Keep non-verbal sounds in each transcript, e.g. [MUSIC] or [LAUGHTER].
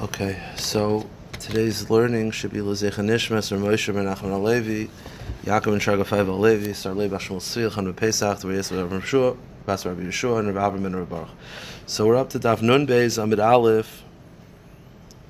Okay, so today's learning should be Lezecha Nishmas or Moshe Ben Nachman Alevi, Yaakov and Shargafai Alevi, Sarlei Bashmul Tzvi, Chanu Pesach, the Yisrael Rabbi Yeshua, Pastor Rabbi Yeshua, and Rabbi Abram and Rabbi So we're up to Daf Nun Beis Amid Aleph.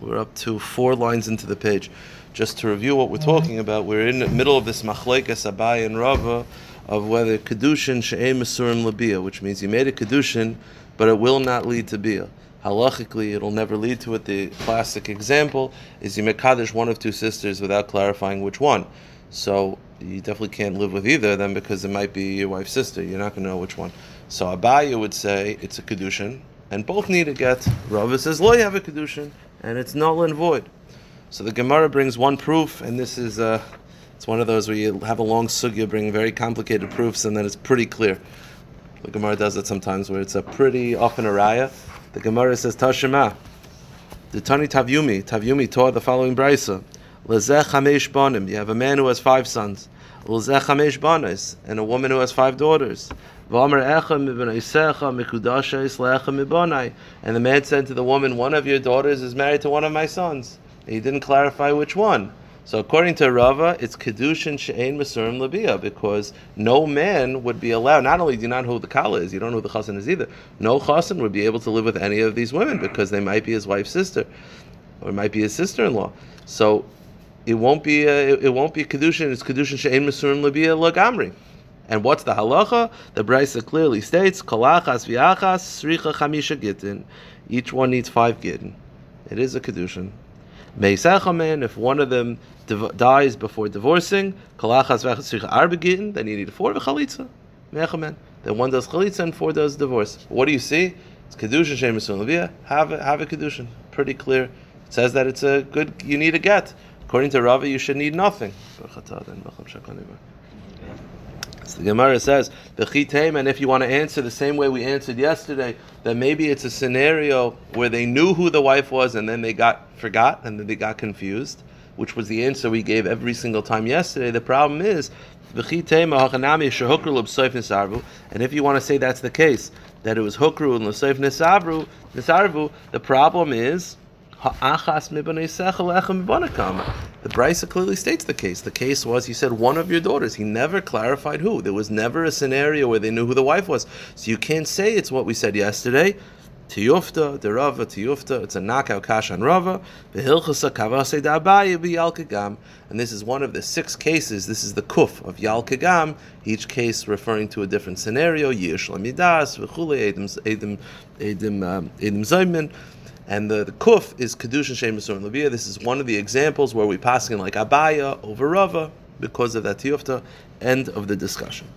We're up to four lines into the page. Just to review what we're talking about, we're in the middle of this Machlekes Abai and Rava of whether Kedushin She'em Masurim Labia, which means you made a Kedushin, but it will not lead to Bia halachically it'll never lead to it. The classic example is you Mekadesh one of two sisters without clarifying which one. So you definitely can't live with either of them because it might be your wife's sister. You're not going to know which one. So Abaya would say it's a Kedushin, and both need to get. Rava says, Lo, have a Kedushin, and it's null and void. So the Gemara brings one proof, and this is uh, it's one of those where you have a long sugya, bring very complicated proofs, and then it's pretty clear. The Gemara does it sometimes where it's a pretty often a raya, the Gemara says Tashema. The Tani Tavyumi, Tavyumi taught the following brisa. Lezech Hamesh Banim. You have a man who has five sons. Lezech Hamesh Banis, and a woman who has five daughters. And the man said to the woman, One of your daughters is married to one of my sons. He didn't clarify which one. So according to Rava, it's kedushin she'ein masurim labia because no man would be allowed. Not only do you not know who the kala is, you don't know who the chassan is either. No chassan would be able to live with any of these women because they might be his wife's sister, or might be his sister-in-law. So it won't be uh, a, it won't be kedushin. It's kedushin she'ein masurim labia lagamri. And what's the halacha? The brisa clearly states kolachas viachas sricha chamisha gittin. Each one needs five gittin. It is a kedushin. Meisachamen, if one of them div- dies before divorcing, kalachas arbegin, then you need four v'chalitza. Mechamen. Then one does chalitza and four does divorce. What do you see? It's kedushin shemesun levia. Have a have a kedushin. Pretty clear. It says that it's a good. You need a get. According to Rava, you should need nothing. So the Gemara says chitem, and if you want to answer the same way we answered yesterday, that maybe it's a scenario where they knew who the wife was and then they got forgot and then they got confused, which was the answer we gave every single time yesterday. The problem is and if you want to say that's the case, that it was hukru and l'seif nisarvu, the problem is the Brisa clearly states the case. The case was he said one of your daughters. He never clarified who. There was never a scenario where they knew who the wife was. So you can't say it's what we said yesterday. Tiyufta, the Rava, Tiyufta, it's a knockout kash on Rava. And this is one of the six cases. This is the kuf of Yalkagam, each case referring to a different scenario. Yish Lamidas, V'chule, Edim edim um, Zaymin. And the, the kuf is kedushin shem and levia. This is one of the examples where we pass in like abaya over rava because of that tiyufta. End of the discussion.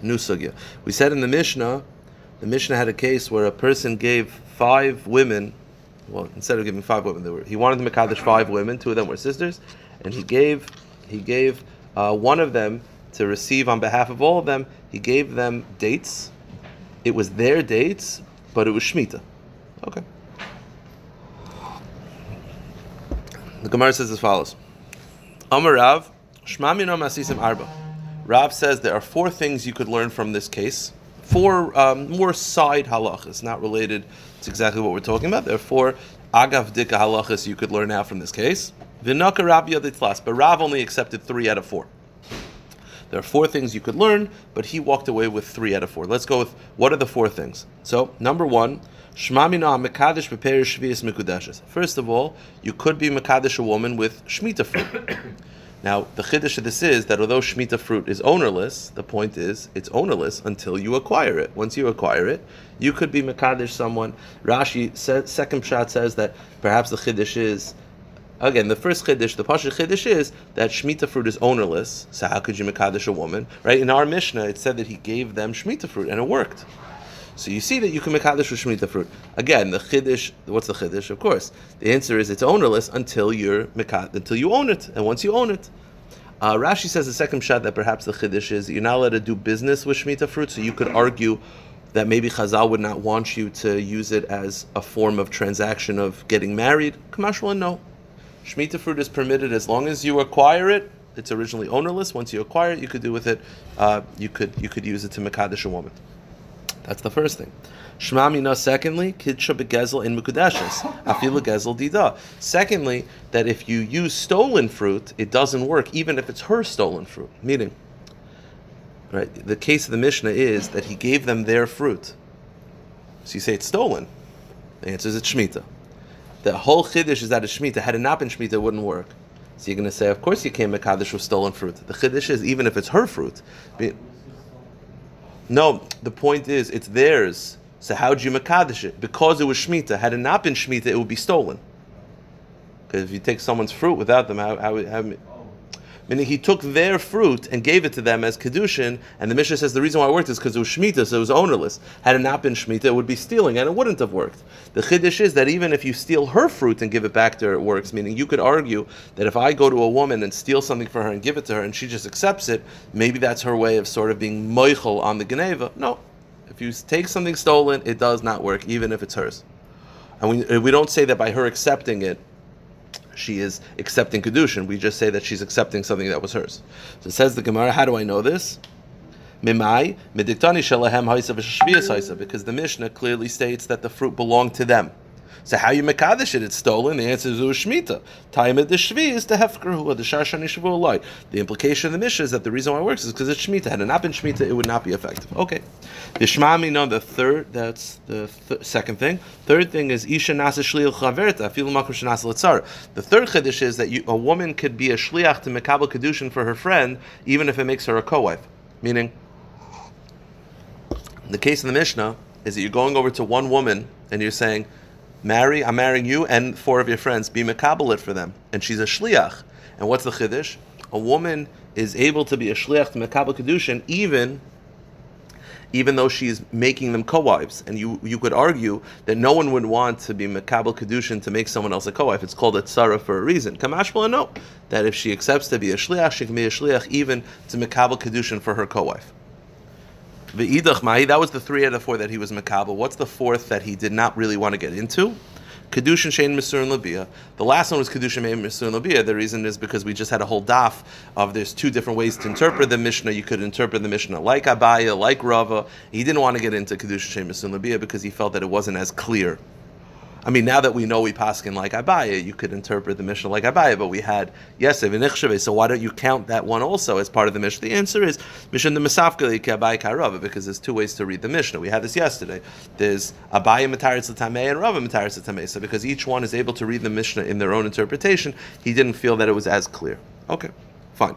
New sugya. We said in the Mishnah, the Mishnah had a case where a person gave five women. Well, instead of giving five women, were, he wanted to mekadesh five women. Two of them were sisters, and he gave he gave uh, one of them to receive on behalf of all of them. He gave them dates. It was their dates, but it was shmita. Okay. The Gemara says as follows: Amar Rav, Shmamino Masisim Arba. Rav says there are four things you could learn from this case. Four um, more side halachas, not related to exactly what we're talking about. There are four agav dika halachas you could learn out from this case. Vinaka Yaditlas, but Rav only accepted three out of four. There are four things you could learn, but he walked away with three out of four. Let's go with what are the four things. So, number one, First of all, you could be Mekadesh a woman with Shemitah fruit. [COUGHS] now, the Chiddush of this is that although Shemitah fruit is ownerless, the point is it's ownerless until you acquire it. Once you acquire it, you could be Mekadesh someone. Rashi, second shot says that perhaps the Chiddush is Again, the first chiddush, the pasha chiddush is that shmita fruit is ownerless. So how could you mekadesh a woman? Right in our mishnah, it said that he gave them shmita fruit, and it worked. So you see that you can make kaddish with shemitah fruit. Again, the chiddush. What's the chiddush? Of course, the answer is it's ownerless until you're until you own it, and once you own it. Uh, Rashi says the second shot that perhaps the chiddush is you're not allowed to do business with shemitah fruit, so you could argue that maybe Chazal would not want you to use it as a form of transaction of getting married. Kamashwala, no. Shemitah fruit is permitted as long as you acquire it. It's originally ownerless. Once you acquire it, you could do with it. Uh, you could you could use it to mekadesh a woman. That's the first thing. Shema mina, secondly, kidsha begezel in mukudeshes. [LAUGHS] Afilu gezel dida. Secondly, that if you use stolen fruit, it doesn't work, even if it's her stolen fruit. Meaning, right, the case of the Mishnah is that he gave them their fruit. So you say it's stolen. The answer is it's Shemitah. The whole Chiddush is that it's Shemitah. Had it not been Shemitah, it wouldn't work. So you're going to say, of course you can't make Kaddish with stolen fruit. The Chiddush is even if it's her fruit. No, the point is it's theirs. So how do you Makadish it? Because it was Shemitah. Had it not been Shemitah, it would be stolen. Because if you take someone's fruit without them, how, how, how meaning he took their fruit and gave it to them as kedushin. And the Mishnah says the reason why it worked is because it was shmita, so it was ownerless. Had it not been shmita, it would be stealing, and it wouldn't have worked. The chiddush is that even if you steal her fruit and give it back to her, it works. Meaning you could argue that if I go to a woman and steal something for her and give it to her, and she just accepts it, maybe that's her way of sort of being moichel on the geneva. No, if you take something stolen, it does not work, even if it's hers. And we, we don't say that by her accepting it, she is accepting kedushin. We just say that she's accepting something that was hers. So it says the Gemara. How do I know this? Mimai because the Mishnah clearly states that the fruit belonged to them. So how you mekadesh it? It's stolen. The answer is shmita. Time at the shvi is the hefkerhu the sharshani shavu light. The implication of the mishnah is that the reason why it works is because it's shmita. Had it not been shmita, it would not be effective. Okay. The shmami no. The third. That's the th- second thing. Third thing is isha nasa shliach chaverta filu makom shenasa letzar. The third chiddush is that you, a woman could be a shliach to mekabel kedushin for her friend, even if it makes her a co-wife. Meaning, the case in the Mishnah is that you're going over to one woman and you're saying marry, I'm marrying you and four of your friends, be makabelit for them. And she's a shliach. And what's the chiddush? A woman is able to be a shliach to makabel kedushin even even though she's making them co-wives. And you, you could argue that no one would want to be makabel kedushin to make someone else a co-wife. It's called a tzara for a reason. Kamashma no, that if she accepts to be a shliach, she can be a shliach even to makabel kedushin for her co-wife. The idach mahi, that was the three out of four that he was makabel. What's the fourth that he did not really want to get into? Kedushin Shein Misur and Labia. The last one was Kedushin Shein Misur and Labia. The reason is because we just had a whole daf of there's two different ways to interpret the Mishnah. You could interpret the Mishnah like Abaya, like Rava. He didn't want to get into Kedushin Shein Misur and Labia because he felt that it wasn't as clear. I mean, now that we know we paskin like Abaya, you could interpret the Mishnah like Abaya, but we had Yesev and Ichshave, so why don't you count that one also as part of the Mishnah? The answer is Mishnah the Masafka Abaya because there's two ways to read the Mishnah. We had this yesterday. There's Abaya Mataris Tameh and Rava Mataris Tameh. So because each one is able to read the Mishnah in their own interpretation, he didn't feel that it was as clear. Okay, fine.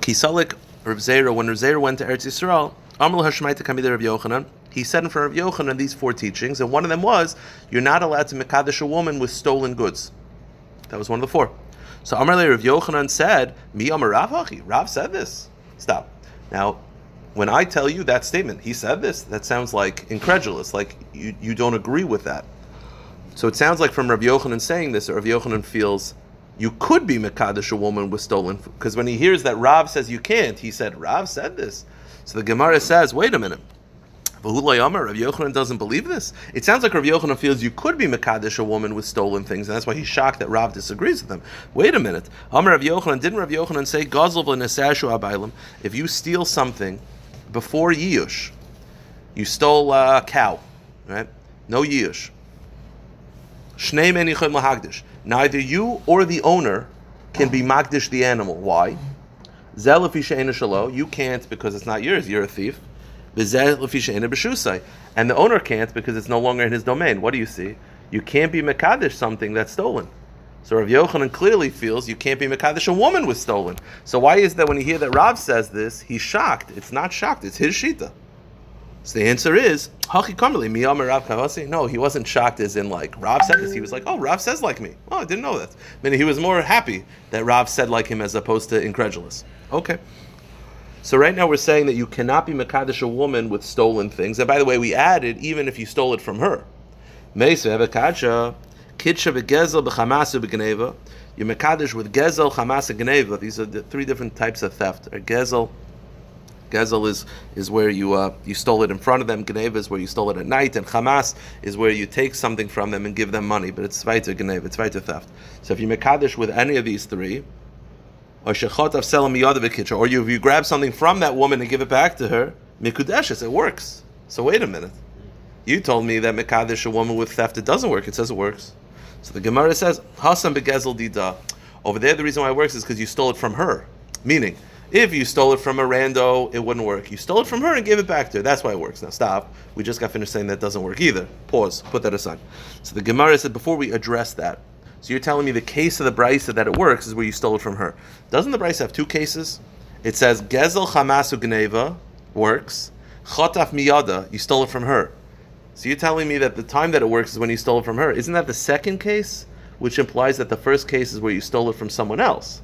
Kisalik Rav Zera, when Rav Zera went to Eretz Yisrael, Amal Hashmaita Kamida Rav Yochanan, he said in front of Yochanan these four teachings, and one of them was you're not allowed to mekadesh a woman with stolen goods. That was one of the four. So Amar Rav Yochanan said, "Mi Amar Rav Rav said this. Stop. Now, when I tell you that statement, he said this. That sounds like incredulous, like you, you don't agree with that. So it sounds like from Rav Yochanan saying this, Rav Yochanan feels you could be mekadesh a woman with stolen because when he hears that Rav says you can't, he said Rav said this. So the Gemara says, wait a minute. Rav Yochanan doesn't believe this. It sounds like Rav Yochanan feels you could be Mekadesh a woman with stolen things, and that's why he's shocked that Rav disagrees with him. Wait a minute. Amar Rav Yochanan, didn't Rav Yochanan say, Gazal if you steal something before Yiyush, you stole a cow, right? No Yiyush. Neither you or the owner can be Magdish the animal. Why? You can't because it's not yours, you're a thief. And the owner can't because it's no longer in his domain. What do you see? You can't be Mekadesh something that's stolen. So Rav Yochanan clearly feels you can't be Mekadesh a woman was stolen. So why is that when you hear that Rav says this, he's shocked? It's not shocked, it's his Shita. So the answer is, no, he wasn't shocked as in like Rav said this. He was like, oh, Rav says like me. Oh, I didn't know that. I mean, he was more happy that Rav said like him as opposed to incredulous. Okay. So right now we're saying that you cannot be Makadish a woman with stolen things. And by the way, we added even if you stole it from her. Mesa Kitsha b'chamasu b'geneva. You're with gezel, chamas, and geneva. These are the three different types of theft. Or gezel, Gezel is, is where you uh, you stole it in front of them. Geneva is where you stole it at night, and Hamas is where you take something from them and give them money. But it's weiter Geneva, it's weiter theft. So if you make kaddish with any of these three, or shechot of selam or you, if you grab something from that woman and give it back to her, Mikudeshes, it works. So wait a minute. You told me that Mekadesh, a woman with theft, it doesn't work. It says it works. So the Gemara says, Hasan begezel dida. Over there, the reason why it works is because you stole it from her. Meaning, if you stole it from a rando, it wouldn't work. You stole it from her and gave it back to her. That's why it works. Now stop. We just got finished saying that doesn't work either. Pause. Put that aside. So the Gemara said before we address that. So you're telling me the case of the brisa that it works is where you stole it from her. Doesn't the brisa have two cases? It says gezel chamasu gneva works. Chotaf miyada, you stole it from her. So you're telling me that the time that it works is when you stole it from her. Isn't that the second case? Which implies that the first case is where you stole it from someone else.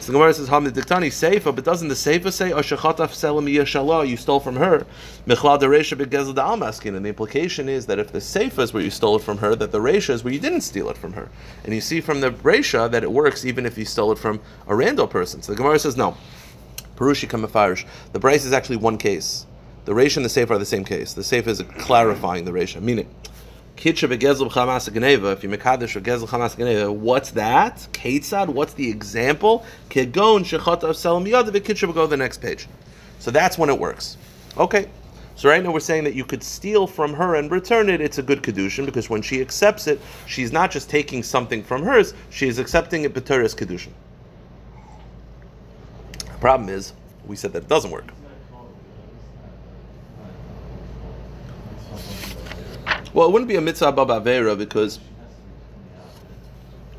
So the Gemara says, Hamid Diktani, Seifa, but doesn't the Seifa say, oh, Oshachataf Selam Yashallah, you stole from her, Michlad Resha Begezel Almaskin? And the implication is that if the Seifa is where you stole it from her, that the Resha is where you didn't steal it from her. And you see from the Resha that it works even if you stole it from a random person. So the Gemara says, no. Perushi Kamafarish. The Brisa is actually one case. The Resha and the Seifa are the same case. The Seifa is clarifying the Resha, meaning, Kitcha begezel chamas geneva. If you mekadesh or gezel chamas geneva, what's that? Ketzad. What's the example? Kegon shechot of selam yadav. Kitcha go the next page. So that's when it works. Okay. So right now we're saying that you could steal from her and return it. It's a good kedushin because when she accepts it, she's not just taking something from hers; she is accepting it b'teres kedushin. The problem is, we said that it doesn't work. Well, it wouldn't be a mitzvah above avera because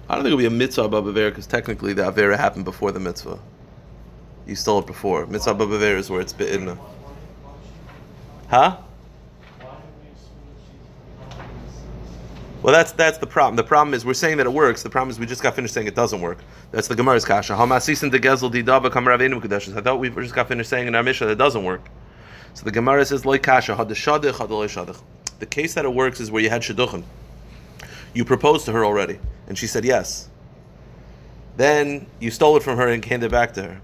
I don't think it would be a mitzvah above avera because technically the avera happened before the mitzvah. You stole it before. Mitzvah above avera is where it's bitten. Huh? Well, that's that's the problem. The problem is we're saying that it works. The problem is we just got finished saying it doesn't work. That's the Gemara's kasha. Hamasisin de gezel didava kamaraveinu kedushes. I thought we just got finished saying in our Mishnah that it doesn't work. So the Gemara says loy kasha hadashadich hadaloy shadich. The case that it works is where you had shidduchim. You proposed to her already, and she said yes. Then you stole it from her and handed it back to her,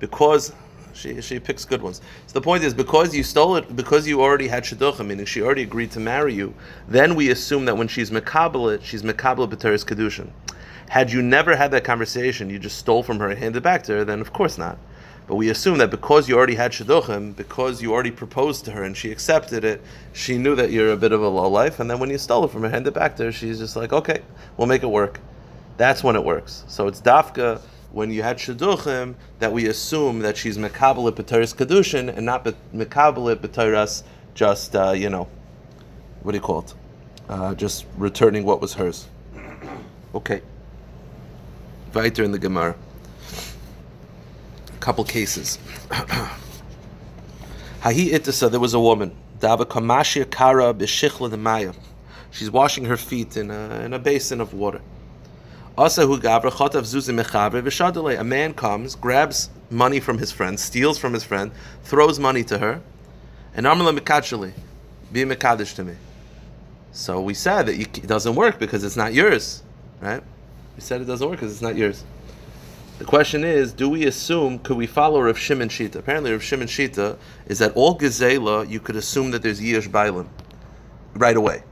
because she she picks good ones. So the point is, because you stole it, because you already had shidduchim, meaning she already agreed to marry you, then we assume that when she's mekabelit, she's mekabelit b'teres kedushin. Had you never had that conversation, you just stole from her and handed it back to her, then of course not. But we assume that because you already had shidduchim, because you already proposed to her and she accepted it, she knew that you're a bit of a low life, and then when you stole it from her, handed it back to her, she's just like, okay, we'll make it work. That's when it works. So it's dafka when you had shidduchim that we assume that she's mekabelit b'teres kedushin and not mekabelit b'teres just uh, you know what do you call it? Uh, just returning what was hers. [CLEARS THROAT] Okay. Weiter in the Gemara couple cases. [CLEARS THROAT] Hahi there was a woman. Kara. She's washing her feet in a, in a basin of water. A man comes, grabs money from his friend, steals from his friend, throws money to her, and be mekadesh to me. So we said that it doesn't work because it's not yours, right? We said it doesn't work because it's not yours. The question is, do we assume, could we follow Rav Shimon Shita? Apparently, Rav Shimon Shita is that all Gezela, you could assume that there's Yish Bailim right away.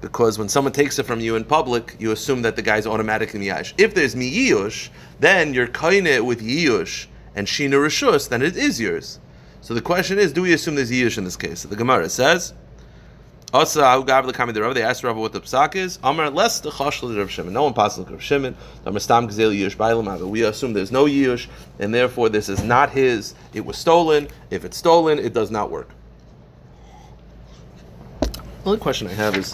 Because when someone takes it from you in public, you assume that the guy's automatically Miyash. If there's Miyush, then you're kaine it with Yiyush and Shina Rishus, then it is yours. So the question is, do we assume there's Yiyush in this case? So the Gemara says, also, Al Gav the Kami the Rav, they asked Rabbi what the psak is. Amar less the chashla Rav Shimon. No one passes Rav Shimon. Stam gzel yush bailam We assume there's no yush, and therefore this is not his. It was stolen. If it's stolen, it does not work. The only question I have is,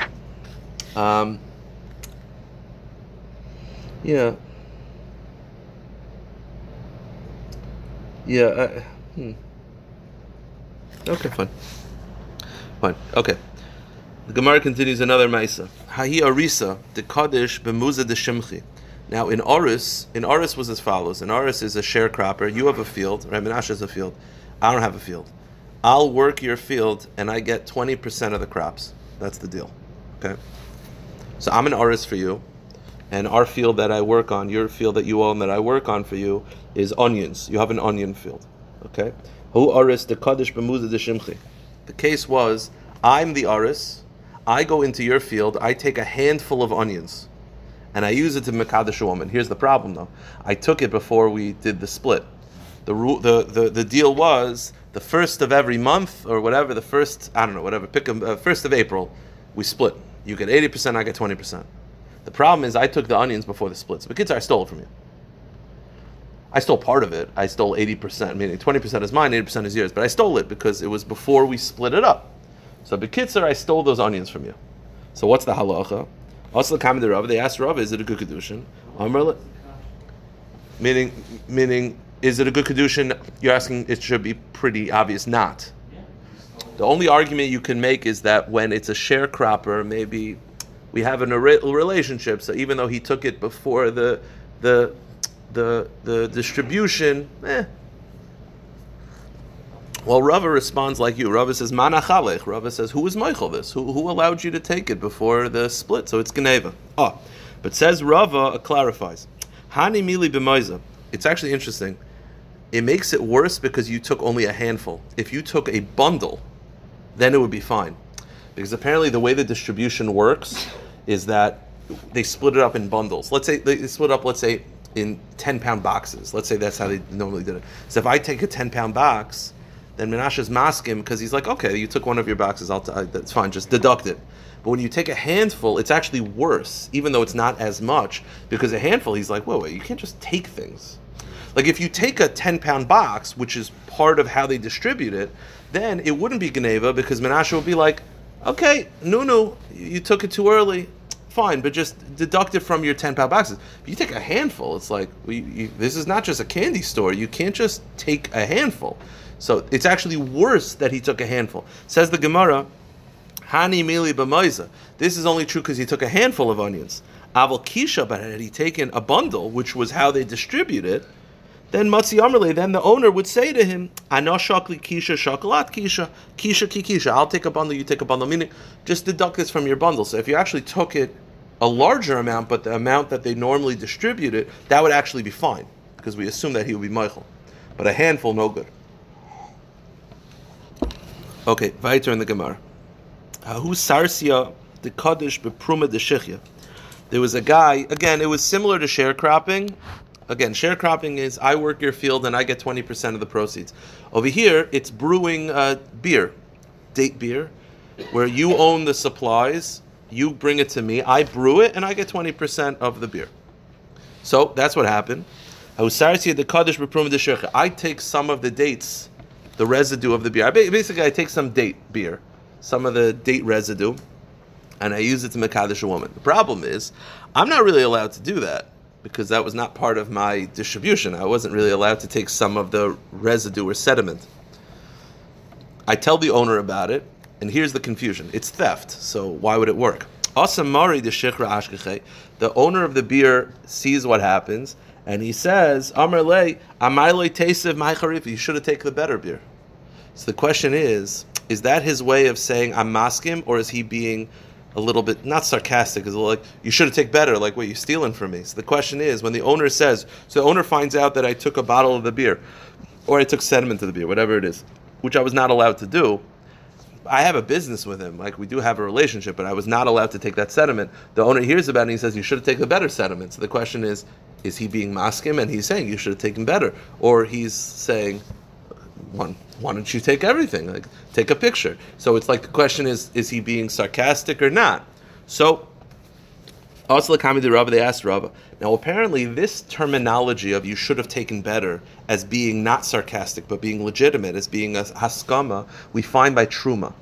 um, yeah, yeah. Uh, hmm. Okay, fine, fine. Okay. The Gemara continues another Maisa. Hahi Arisa, the Kaddish b'muza de Shimchi. Now in Oris, in Oris was as follows. In Oris is a sharecropper. You have a field, right? Menashe has a field. I don't have a field. I'll work your field and I get 20% of the crops. That's the deal. Okay? So I'm an Oris for you, and our field that I work on, your field that you own that I work on for you, is onions. You have an onion field. Okay? Who Oris the Kaddish b'muza de Shimchi. The case was, I'm the Oris, I go into your field, I take a handful of onions, and I use it to Mekadesh a woman. Here's the problem though. I took it before we did the split. the rule, the, the, the deal was the first of every month or whatever, the first, I don't know, whatever, pick a, uh, first of April, we split. You get 80%, I get 20%. The problem is I took the onions before the split. So the kids, I stole it from you. I stole part of it. I stole 80%, meaning 20% is mine, 80% is yours. But I stole it because it was before we split it up. So Bekitzer, I stole those onions from you. So what's the halacha? Also, the comment Rav, they asked Rav, is it a good kedushin? Meaning, meaning, is it a good kedushin? You're asking. It should be pretty obvious. Not. The only argument you can make is that when it's a sharecropper, maybe we have a relationship. So even though he took it before the the the the distribution, eh. Well, Rava responds like you. Rava says, Manachalech. Rava says, Who is Michael this? Who, who allowed you to take it before the split? So it's Geneva. Oh, but says Rava, it clarifies. Hani mili b'moiza. It's actually interesting. It makes it worse because you took only a handful. If you took a bundle, then it would be fine. Because apparently the way the distribution works is that they split it up in bundles. Let's say they split up, let's say, in 10 pound boxes. Let's say that's how they normally did it. So if I take a 10 pound box, then Menashe's masking him because he's like, okay, you took one of your boxes, I'll t- I, that's fine, just deduct it. But when you take a handful, it's actually worse, even though it's not as much, because a handful, he's like, wait, wait, you can't just take things. Like if you take a 10 pound box, which is part of how they distribute it, then it wouldn't be Geneva because Menashe would be like, okay, no, no, you took it too early fine, but just deduct it from your 10 pound boxes. If you take a handful, it's like, you, you, this is not just a candy store. You can't just take a handful. So it's actually worse that he took a handful. Says the Gemara, Hani mili b'moiza. This is only true because he took a handful of onions. Aval kisha, but had he taken a bundle, which was how they distribute it, then Matzi Amrle, then the owner would say to him, Ano shakli kisha shakalat kisha, kisha ki kisha. I'll take a bundle, you take a bundle. Meaning, just deduct this from your bundle. So if you actually took it a larger amount, but the amount that they normally distribute it, that would actually be fine, because we assume that he would be Michael. But a handful, no good. Okay, weiter in the Gemara. Who sarsia the kaddish bepruma de shechya? There was a guy. Again, it was similar to sharecropping. Again, sharecropping is I work your field and I get twenty percent of the proceeds. Over here, it's brewing uh, beer, date beer, where you own the supplies you bring it to me, I brew it, and I get 20% of the beer. So that's what happened. I take some of the dates, the residue of the beer. I basically, I take some date beer, some of the date residue, and I use it to Mekadesh a woman. The problem is, I'm not really allowed to do that because that was not part of my distribution. I wasn't really allowed to take some of the residue or sediment. I tell the owner about it, and here's the confusion: it's theft. So why would it work? The owner of the beer sees what happens, and he says, "Amar le, amalei tesev my You should have taken the better beer." So the question is: Is that his way of saying I'm maskim, or is he being a little bit not sarcastic? Is like you should have taken better? Like what you're stealing from me? So the question is: When the owner says, so the owner finds out that I took a bottle of the beer, or I took sediment to the beer, whatever it is, which I was not allowed to do I have a business with him. Like we do have a relationship, but I was not allowed to take that sediment. The owner hears about it and he says, You should have taken the better sediment. So the question is, is he being maskim and he's saying you should have taken better? Or he's saying, why, why don't you take everything? Like take a picture. So it's like the question is, is he being sarcastic or not? So also the comment Rabba, they asked Rabba. Now apparently this terminology of you should have taken better as being not sarcastic but being legitimate, as being a haskama, we find by truma.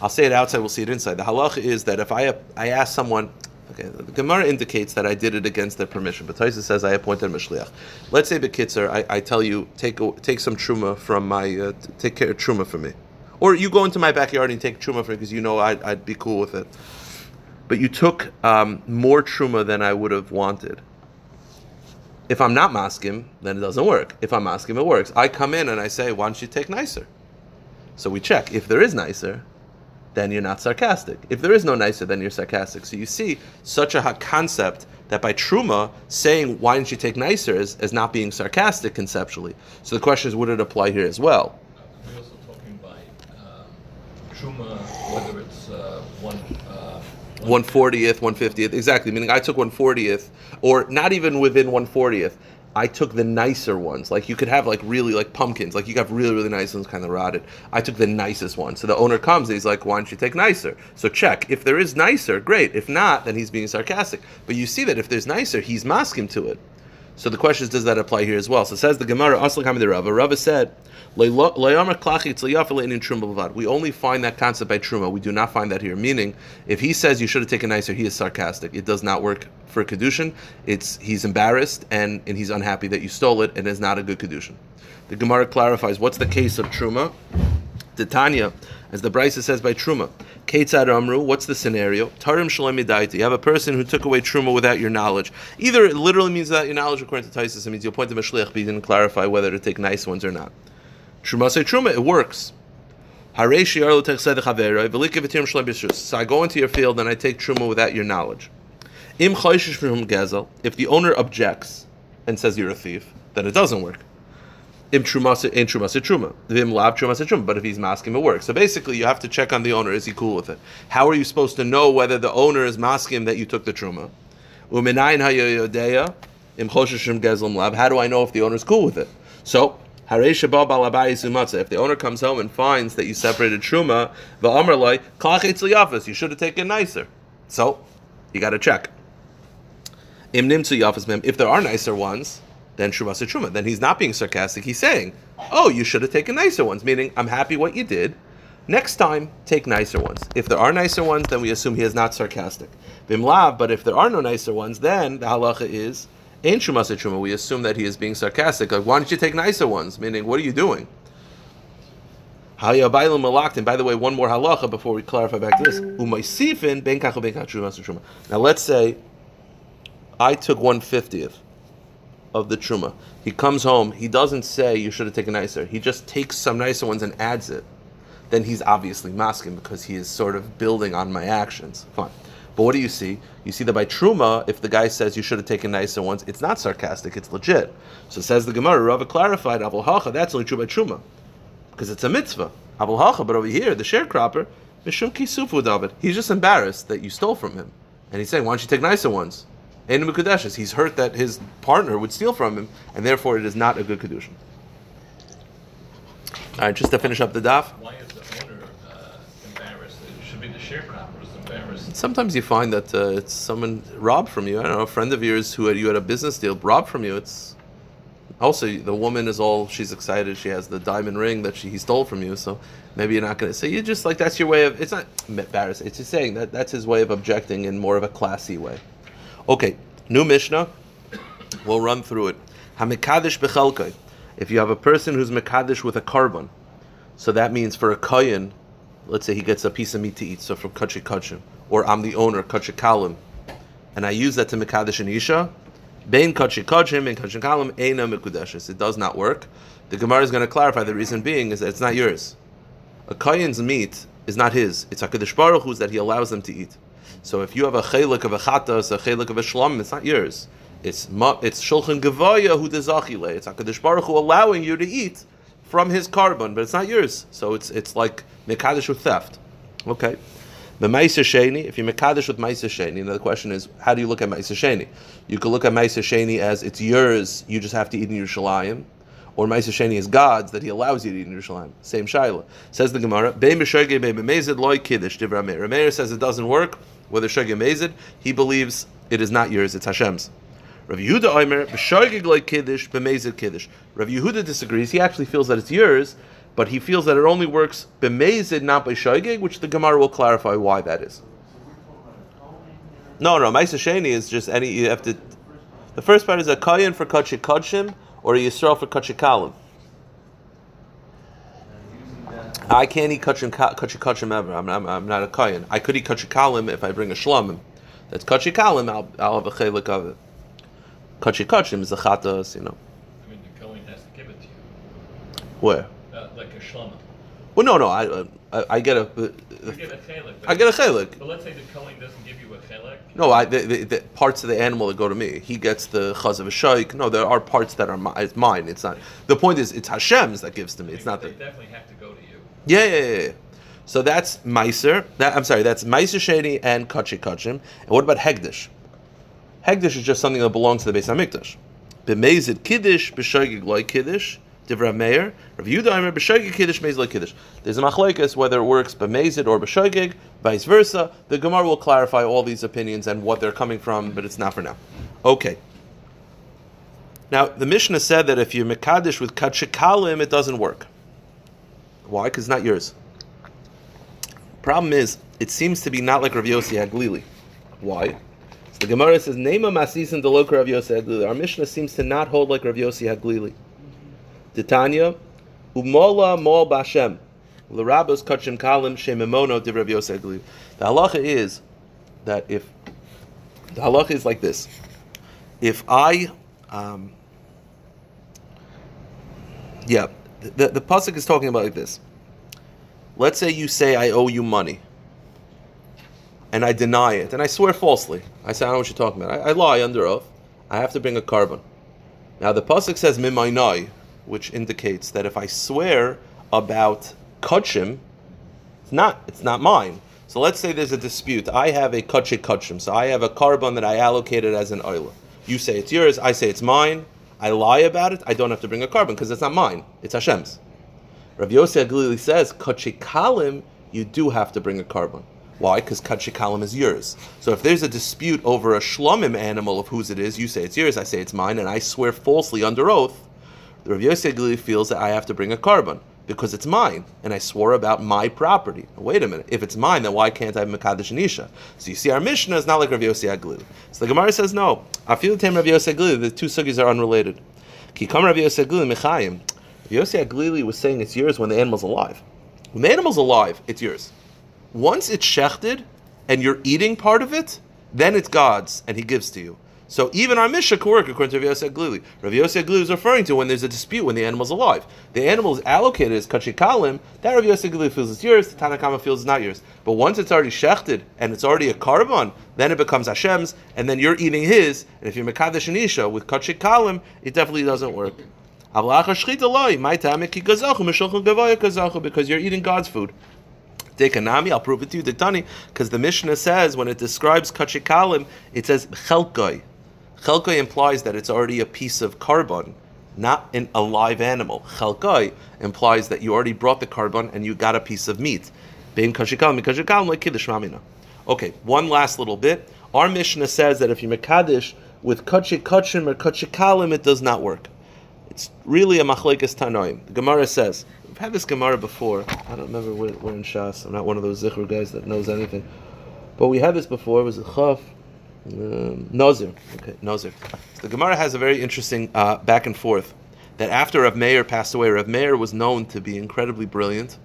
I'll say it outside, we'll see it inside. The halacha is that if I I ask someone, okay, the Gemara indicates that I did it against their permission, but Taisa says I appointed mishliach. Let's say bekitzer, I, I tell you take take some truma from my uh, take care of truma for me, or you go into my backyard and take truma for me because you know I'd, I'd be cool with it but you took um, more truma than I would have wanted. If I'm not maskim, then it doesn't work. If I'm maskim, it works. I come in and I say, why don't you take nicer? So we check. If there is nicer, then you're not sarcastic. If there is no nicer, then you're sarcastic. So you see such a hot concept that by truma, saying why don't you take nicer is, is not being sarcastic conceptually. So the question is, would it apply here as well? We're also talking by um, truma, whether it's uh, one one fortieth, one fiftieth, exactly. Meaning I took one fortieth, or not even within one fortieth. I took the nicer ones. Like you could have like really like pumpkins. Like you have really really nice ones, kind of rotted. I took the nicest one. So the owner comes and he's like, "Why don't you take nicer?" So check. If there is nicer, great. If not, then he's being sarcastic. But you see that if there's nicer, he's masking to it. So the question is, does that apply here as well? So it says the Gemara, Asla Kamid Rava. Rava said, we only find that concept by Truma. We do not find that here. Meaning, if he says you should have taken nicer, he is sarcastic. It does not work for Kedushin. It's He's embarrassed and, and he's unhappy that you stole it and it's not a good Kedushin. The Gemara clarifies what's the case of Truma. Tanya, as the Brisa says by Truma, Ketzad Amru, what's the scenario? Tarim Shalom You have a person who took away Truma without your knowledge. Either it literally means that your knowledge, according to Taisus, it means you'll point to but you didn't clarify whether to take nice ones or not. Truma say Truma, it works. So I go into your field and I take Truma without your knowledge. If the owner objects and says you're a thief, then it doesn't work. Im trumasa in truma. Vim lav trumasa truma. But if he's masking, it works. So basically, you have to check on the owner. Is he cool with it? How are you supposed to know whether the owner is masking that you took the truma? Uminayin hayodeya im choshishim lav. How do I know if the owner is cool with it? So. If the owner comes home and finds that you separated truma, the Amr like, Klaqitsu Yafas, you should have taken nicer. So, you got to check. If there are nicer ones, then Shuvasa Truma. Then he's not being sarcastic. He's saying, oh, you should have taken nicer ones, meaning, I'm happy what you did. Next time, take nicer ones. If there are nicer ones, then we assume he is not sarcastic. Bimlav, but if there are no nicer ones, then the halacha is, Ain Shumasa Truma, we assume that he is being sarcastic. Like, why don't you take nicer ones? Meaning, what are you doing? And by the way, one more halacha before we clarify back to this. Now let's say I took one fiftieth of the truma. He comes home, he doesn't say you should have taken nicer. He just takes some nicer ones and adds it. Then he's obviously masking because he is sort of building on my actions. Fine. But what do you see? You see that by truma, if the guy says you should have taken nicer ones, it's not sarcastic, it's legit. So says the Gemara, Rava clarified, Abul Hacha, that's only true by truma. Because it's a mitzvah. Abul Hacha, but over here, the sharecropper, Mishum Kisufu David. He's just embarrassed that you stole from him. And he's saying, why don't you take nicer ones? In Mukadeshes. He's hurt that his partner would steal from him, and therefore it is not a good Kedushin. All right, just to finish up the daf. Why is the owner uh, embarrassed? It should be the sharecropper who's embarrassed. Sometimes you find that uh, it's someone robbed from you. I don't know, a friend of yours who had, you had a business deal robbed from you. It's also the woman is all she's excited. She has the diamond ring that she he stole from you. So maybe you're not going to say you just like that's your way of. It's not embarrassed. It's just saying that that's his way of objecting in more of a classy way. Okay, new Mishnah. We'll run through it. Hamikadish bechelkai. If you have a person who's mekadish with a korban, so that means for a kohen, let's say he gets a piece of meat to eat, so from kachi kachim, or I'm the owner, kachi kalim, and I use that to mekadish an isha, bein kachi kachim and kalim eina mekudeshes. It does not work. The Gemara is going to clarify the reason being is that it's not yours. A kohen's meat is not his. It's Hakadosh Baruch Hu's that he allows them to eat. So if you have a chelik of a chatas, a chelik of a shlam, it's not yours. It's it's shulchan gevaya who dezachile. It's Hakadosh Baruch Hu allowing you to eat from his korban, but it's not yours. So it's it's like mekadosh with theft. Okay. The Maisa Sheni, if you Mekadosh with Maisa Sheni, the question is, how do you look at Maisa Sheni? You could look at Maisa Sheni as it's yours, you just have to eat in Yerushalayim. Or Maisa Sheni is God's, that he allows you to eat in Yerushalayim. Same Shaila. Says the Gemara, Beim B'Shogei Beim B'Mezid Loi Kiddush, Divra. Meir says it doesn't work, whether Shogeg Mezid, he believes it is not yours, it's Hashem's. Rav Yehuda Omer, b'shogeg like kiddush, b'mezid kiddush. Rav Yehuda disagrees. He actually feels that it's yours, but he feels that it only works b'mezid, not by shogeg, which the Gemara will clarify why that is. No, no, Maisa Sheni is just any. You have to. The first part is a kayan for kachik kachim or a yisrael for kachik kalim. I can't eat kachim kachim ever. I'm, I'm, I'm, not a kayan. I could eat kachikalim if I bring a shlamim. That's kachikalim. I'll, I'll have a chelik of it. Kachikachim is a chatas, you know. I mean, the kohen has to give it to you. Where? Uh, like a shlamim. Well, no, no. I, I, I get a. Uh, get a chelik. I get a chelik. But let's say the kohen doesn't give you a chelik. No, I, the, the, the, parts of the animal that go to me. He gets the chaz of a shaykh. No, there are parts that are my, it's mine. It's not. The point is, it's Hashem's that gives to me. It's not they the. definitely have to go to you. Yeah, yeah, yeah. So that's Meiser. That, I'm sorry, that's Meiser Sheni and Kachi Kachim. And what about Hegdish? Hegdish is just something that belongs to the Beis Hamikdash. b'mezid Kiddish, b'shoigig loy Kiddish, Divra Meir, Rav Yehuda Aimer b'shoigig kiddush mezid loy kiddush. There's a machlekes whether it works b'mezid or b'shoigig, vice versa. The Gemara will clarify all these opinions and what they're coming from, but it's not for now. Okay. Now the Mishnah said that if you're mekadesh with kachikalim, it doesn't work. Why? Because it's not yours. Problem is, it seems to be not like Rav Yossi Haglili. Why? So the Gemara says, Nema Masisin Deloka Rav Yossi Haglili. Our Mishnah seems to not hold like Rav Yossi Haglili. Titania, Umola Mol Bashem. L'rabos kachim kalim shemimono div Rav Yossi Haglili. The halacha is that if, the halacha is like this. If I, um, yeah, the, the pasuk is talking about like this. Let's say you say I owe you money, and I deny it, and I swear falsely. I say I don't know what you're talking about. I, I lie under oath. I have to bring a korban. Now the pasuk says mimainai, which indicates that if I swear about kachim, it's not it's not mine. So let's say there's a dispute. I have a kachik kachim, so I have a korban that I allocated as an oila. You say it's yours. I say it's mine. I lie about it, I don't have to bring a korban because it's not mine, it's Hashem's. Rav Yossi Aglili says, Kachikalim, you do have to bring a korban. Why? Because Kachikalim is yours. So if there's a dispute over a shlomim animal of whose it is, you say it's yours, I say it's mine, and I swear falsely under oath, the Rav Yossi Aglili feels that I have to bring a korban because it's mine, and I swore about my property. Wait a minute, if it's mine, then why can't I have Mekadesh and Isha? So you see, our Mishnah is not like Rav Yossi Aglili. So the Gemara says, no, feel the Rav Yossi Aglili, the two sugis are unrelated. Kikam Rav Yossi Aglili Mechayim. Yossi Aglili was saying it's yours when the animal's alive. When the animal's alive, it's yours. Once it's shechted, and you're eating part of it, then it's God's, and He gives to you. So even our Mishnah could work according to Rav Yosef Aglili. Rav Yosef Aglili is referring to when there's a dispute when the animal's alive. The animal is allocated as kachikalim, that Rav Yosef Aglili feels is yours, the Tanakama feels is not yours. But once it's already shechted and it's already a korban, then it becomes Hashem's, and then you're eating his. And if you're Mekadesh and Isha with kachikalim, it definitely doesn't work. Because you're eating God's food. Dekanami, I'll prove it to you, Diktani, because the Mishnah says when it describes kachikalim, it says chelkoi. Chelkai implies that it's already a piece of korban, not in a live animal. Chelkai implies that you already brought the korban and you got a piece of meat. Okay, one last little bit. Our Mishnah says that if you mekadesh with kachik kachim or kachikalim, it does not work. It's really a machlekes tanoim. The Gemara says we've had this Gemara before. I don't remember where, where in Shas. I'm not one of those zikr guys that knows anything. But we had this before. It was a chaf Nazir. Okay, Nazir. So the Gemara has a very interesting uh, back and forth. That after Rav Meir passed away, Rav Meir was known to be incredibly brilliant,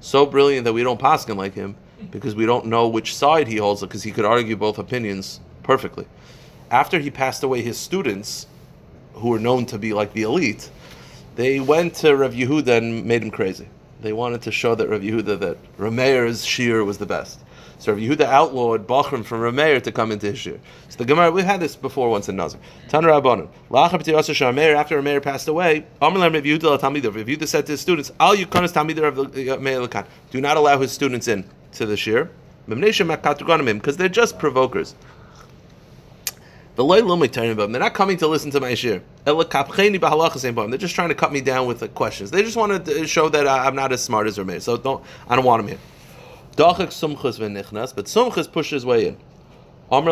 so brilliant that we don't pass him like him because we don't know which side he holds because he could argue both opinions perfectly. After he passed away, his students, who were known to be like the elite, they went to Rav Yehuda and made him crazy. They wanted to show that Rav Yehuda that Rav Meir's shir was the best. So Yehuda outlawed Bachrim from Rameir to come into his shir. So the Gemara, we've had this before once in Nazir. Tan Rabbanon. Rameir, after Rameir passed away, Amr Rav Yehuda Rav Yehuda said to his students, Al Yukonis Tamidah Rav uh, Meir Lakan. Do not allow his students in to the shir. Because they're just provokers. They're not coming to listen to my shir. They're just trying to cut me down with the questions. They just want to show that uh, I'm not as smart as Rameir. So don't, I don't want them here. Dachak v'nichnas, but Sumchus pushes his way in. Amr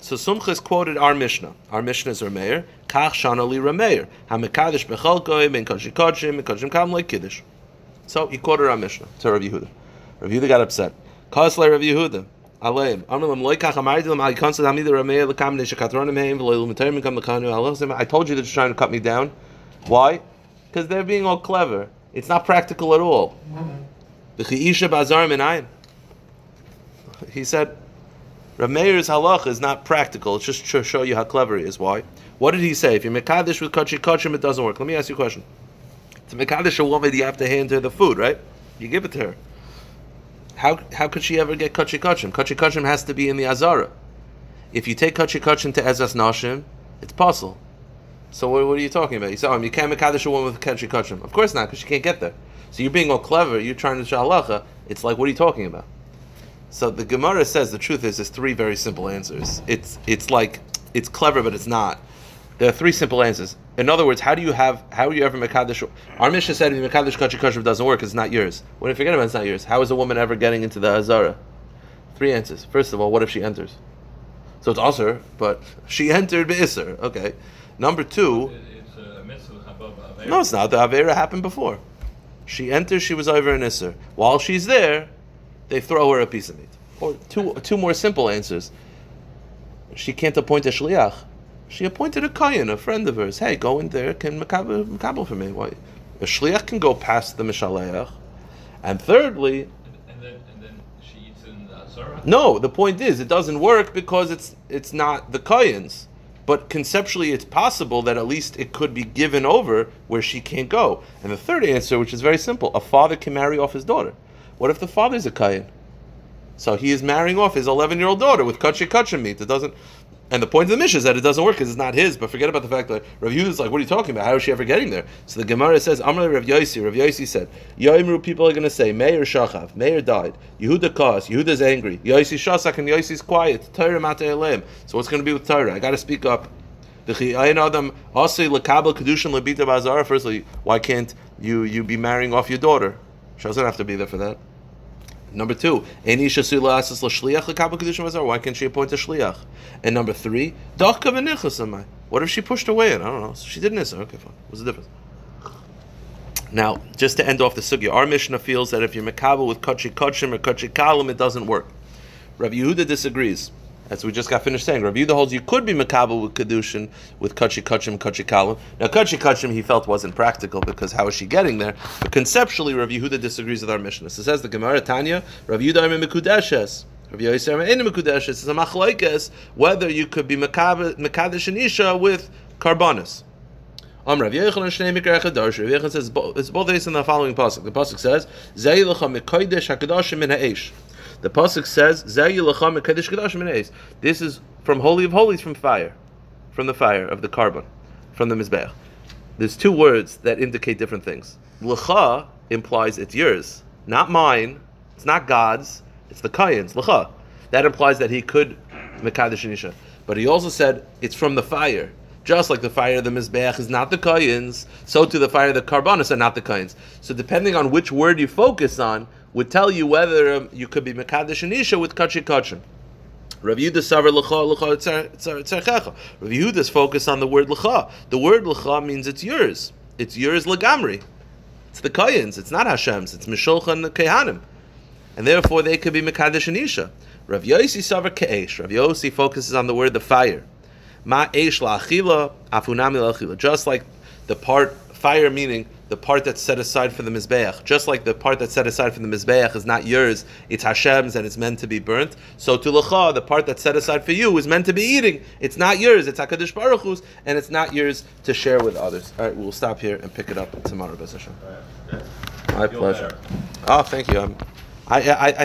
so Sumchus quoted our Mishnah. Our Mishnah is Rameir. Kach shana li Rameir. HaMekadosh bechalkoi, ben kodshim kodshim, kodshim kam like Kiddush. So he quoted our Mishnah to Rav Yehuda. Rav Yehuda got upset. Kasle Rav Yehuda. Aleim. Amr lehem loy kach amardi lehem al yikonsa hamida Rameir neshakatronim heim v'loy lumeterim kam lekanu alachzim. I told you they're just trying to cut me down. Why? Because they're being all clever. It's not practical at all. Mm-hmm. Minayim he said, Rameir's halach is not practical. It's just to show you how clever he is. Why? What did he say? If you're mekadesh with kachi kachim, it doesn't work. Let me ask you a question. To mekadesh a woman, you have to hand her the food, right? You give it to her. How, how could she ever get kachi kachim? Kachi kachim has to be in the azara. If you take kachi kachim to ezas nashim, it's possible. So what, what, are you talking about? You say, oh, you can't mekadesh a woman with kachi kachim. Of course not, because she can't get there. So you're being all clever. You're trying to show halacha. It's like, what are you talking about? So the Gemara says the truth is there's three very simple answers. It's it's like it's clever, but it's not. There are three simple answers. In other words, how do you have how do you ever mekadesh? Our Mishnah said if mekadesh kachi kasher doesn't work, it's not yours. When you forget about it, it's not yours. How is a woman ever getting into the azara? Three answers. First of all, what if she enters? So it's also, but she entered beiser. Okay. Number two, It- It's no, it's not. The avera happened before. She enters. She was over in isser. While she's there, they throw her a piece of meat. Or two two more simple answers. She can't appoint a shliach. She appointed a kohen, a friend of hers. Hey, go in there, can makabel for me. Why? A shliach can go past the mishaleach. And thirdly, And and then, and then she eats in Zara. no, the point is it doesn't work because it's it's not the kohen's. But conceptually, it's possible that at least it could be given over where she can't go. And the third answer, which is very simple, a father can marry off his daughter. What if the father's a kohen? So he is marrying off his 11 year old daughter with kachik kachim meat. It doesn't. And the point of the mission is that it doesn't work because it's not his. But forget about the fact that Rav Yehuda is like, what are you talking about? How is she ever getting there? So the Gemara says, Amr Rav Yosi. Rav Yosi said, Yoimru people are going to say, Meir Shachav, Meir died. Yehuda caused. Yehuda's angry. Yosi Shasak and Yosi's quiet. Torah Mata Elim. So what's going to be with Torah? I got to speak up. Firstly, why can't you you be marrying off your daughter? She doesn't have to be there for that. Number two. Why can't she appoint a Shliach? And number three. What if she pushed away it? I don't know. So she didn't answer. Okay, fine. What's the difference? Now, just to end off the sugya, our Mishnah feels that if you're Makabel with Kachi Kachim or Kachi Kalim, it doesn't work. Rabbi Yehuda disagrees. As we just got finished saying, Rabbi Yehuda holds you could be Makabel with Kedushin, with Kachi Kachim, Kachi Kalim. Now, Kachi Kachim he felt wasn't practical because how is she getting there? But conceptually, Rabbi Yehuda disagrees with our Mishnah. So it says the Gemara Tanya, Rabbi Yehuda Arme Mekudeshes. Rabbi Yosef Arme Ene Mekudeshes. It's a machlaikes whether you could be Mekadesh and Isha with Karbonis. Um, Rav Yochanan says it's both based on the following pasuk. The pasuk says, "Zeh lecha mekodesh hakadoshim min ha'esh." The pasuk says. This is from holy of holies, from fire, from the fire of the korban, from the mizbeach. There's two words that indicate different things. Lecha implies it's yours, not mine. It's not God's. It's the Kohen's. Lecha. That implies that he could mekadesh and isha. But he also said it's from the fire. Just like the fire of the Mizbeach is not the Kohen's, so too the fire of the Karbanis are not the Kohen's. So depending on which word you focus on, would tell you whether um, you could be Mekadesh and Isha with Kachi Kachim. Rav Yehuda savar tzar- tzarchecha. Rav Yehuda's focus on the word lecha. The word lecha means it's yours. It's yours legamri. It's the Kohen's. It's not Hashem's. It's Mishulchan Kehanim. And therefore they could be Mekadesh and Isha. Rav Yosi savar ke'esh. Rav Yosi focuses on the word the fire. Ma la'achila, afunami la'achila. Just like the part, fire meaning the part that's set aside for the Mizbeach. Just like the part that's set aside for the Mizbeach is not yours, it's Hashem's and it's meant to be burnt. So to Lecha, the part that's set aside for you is meant to be eating. It's not yours, it's HaKadosh Baruch Hu's, and it's not yours to share with others. All right, we'll stop here and pick it up tomorrow, Bez Hashem. My pleasure. Oh, thank you. I'm, I, I, I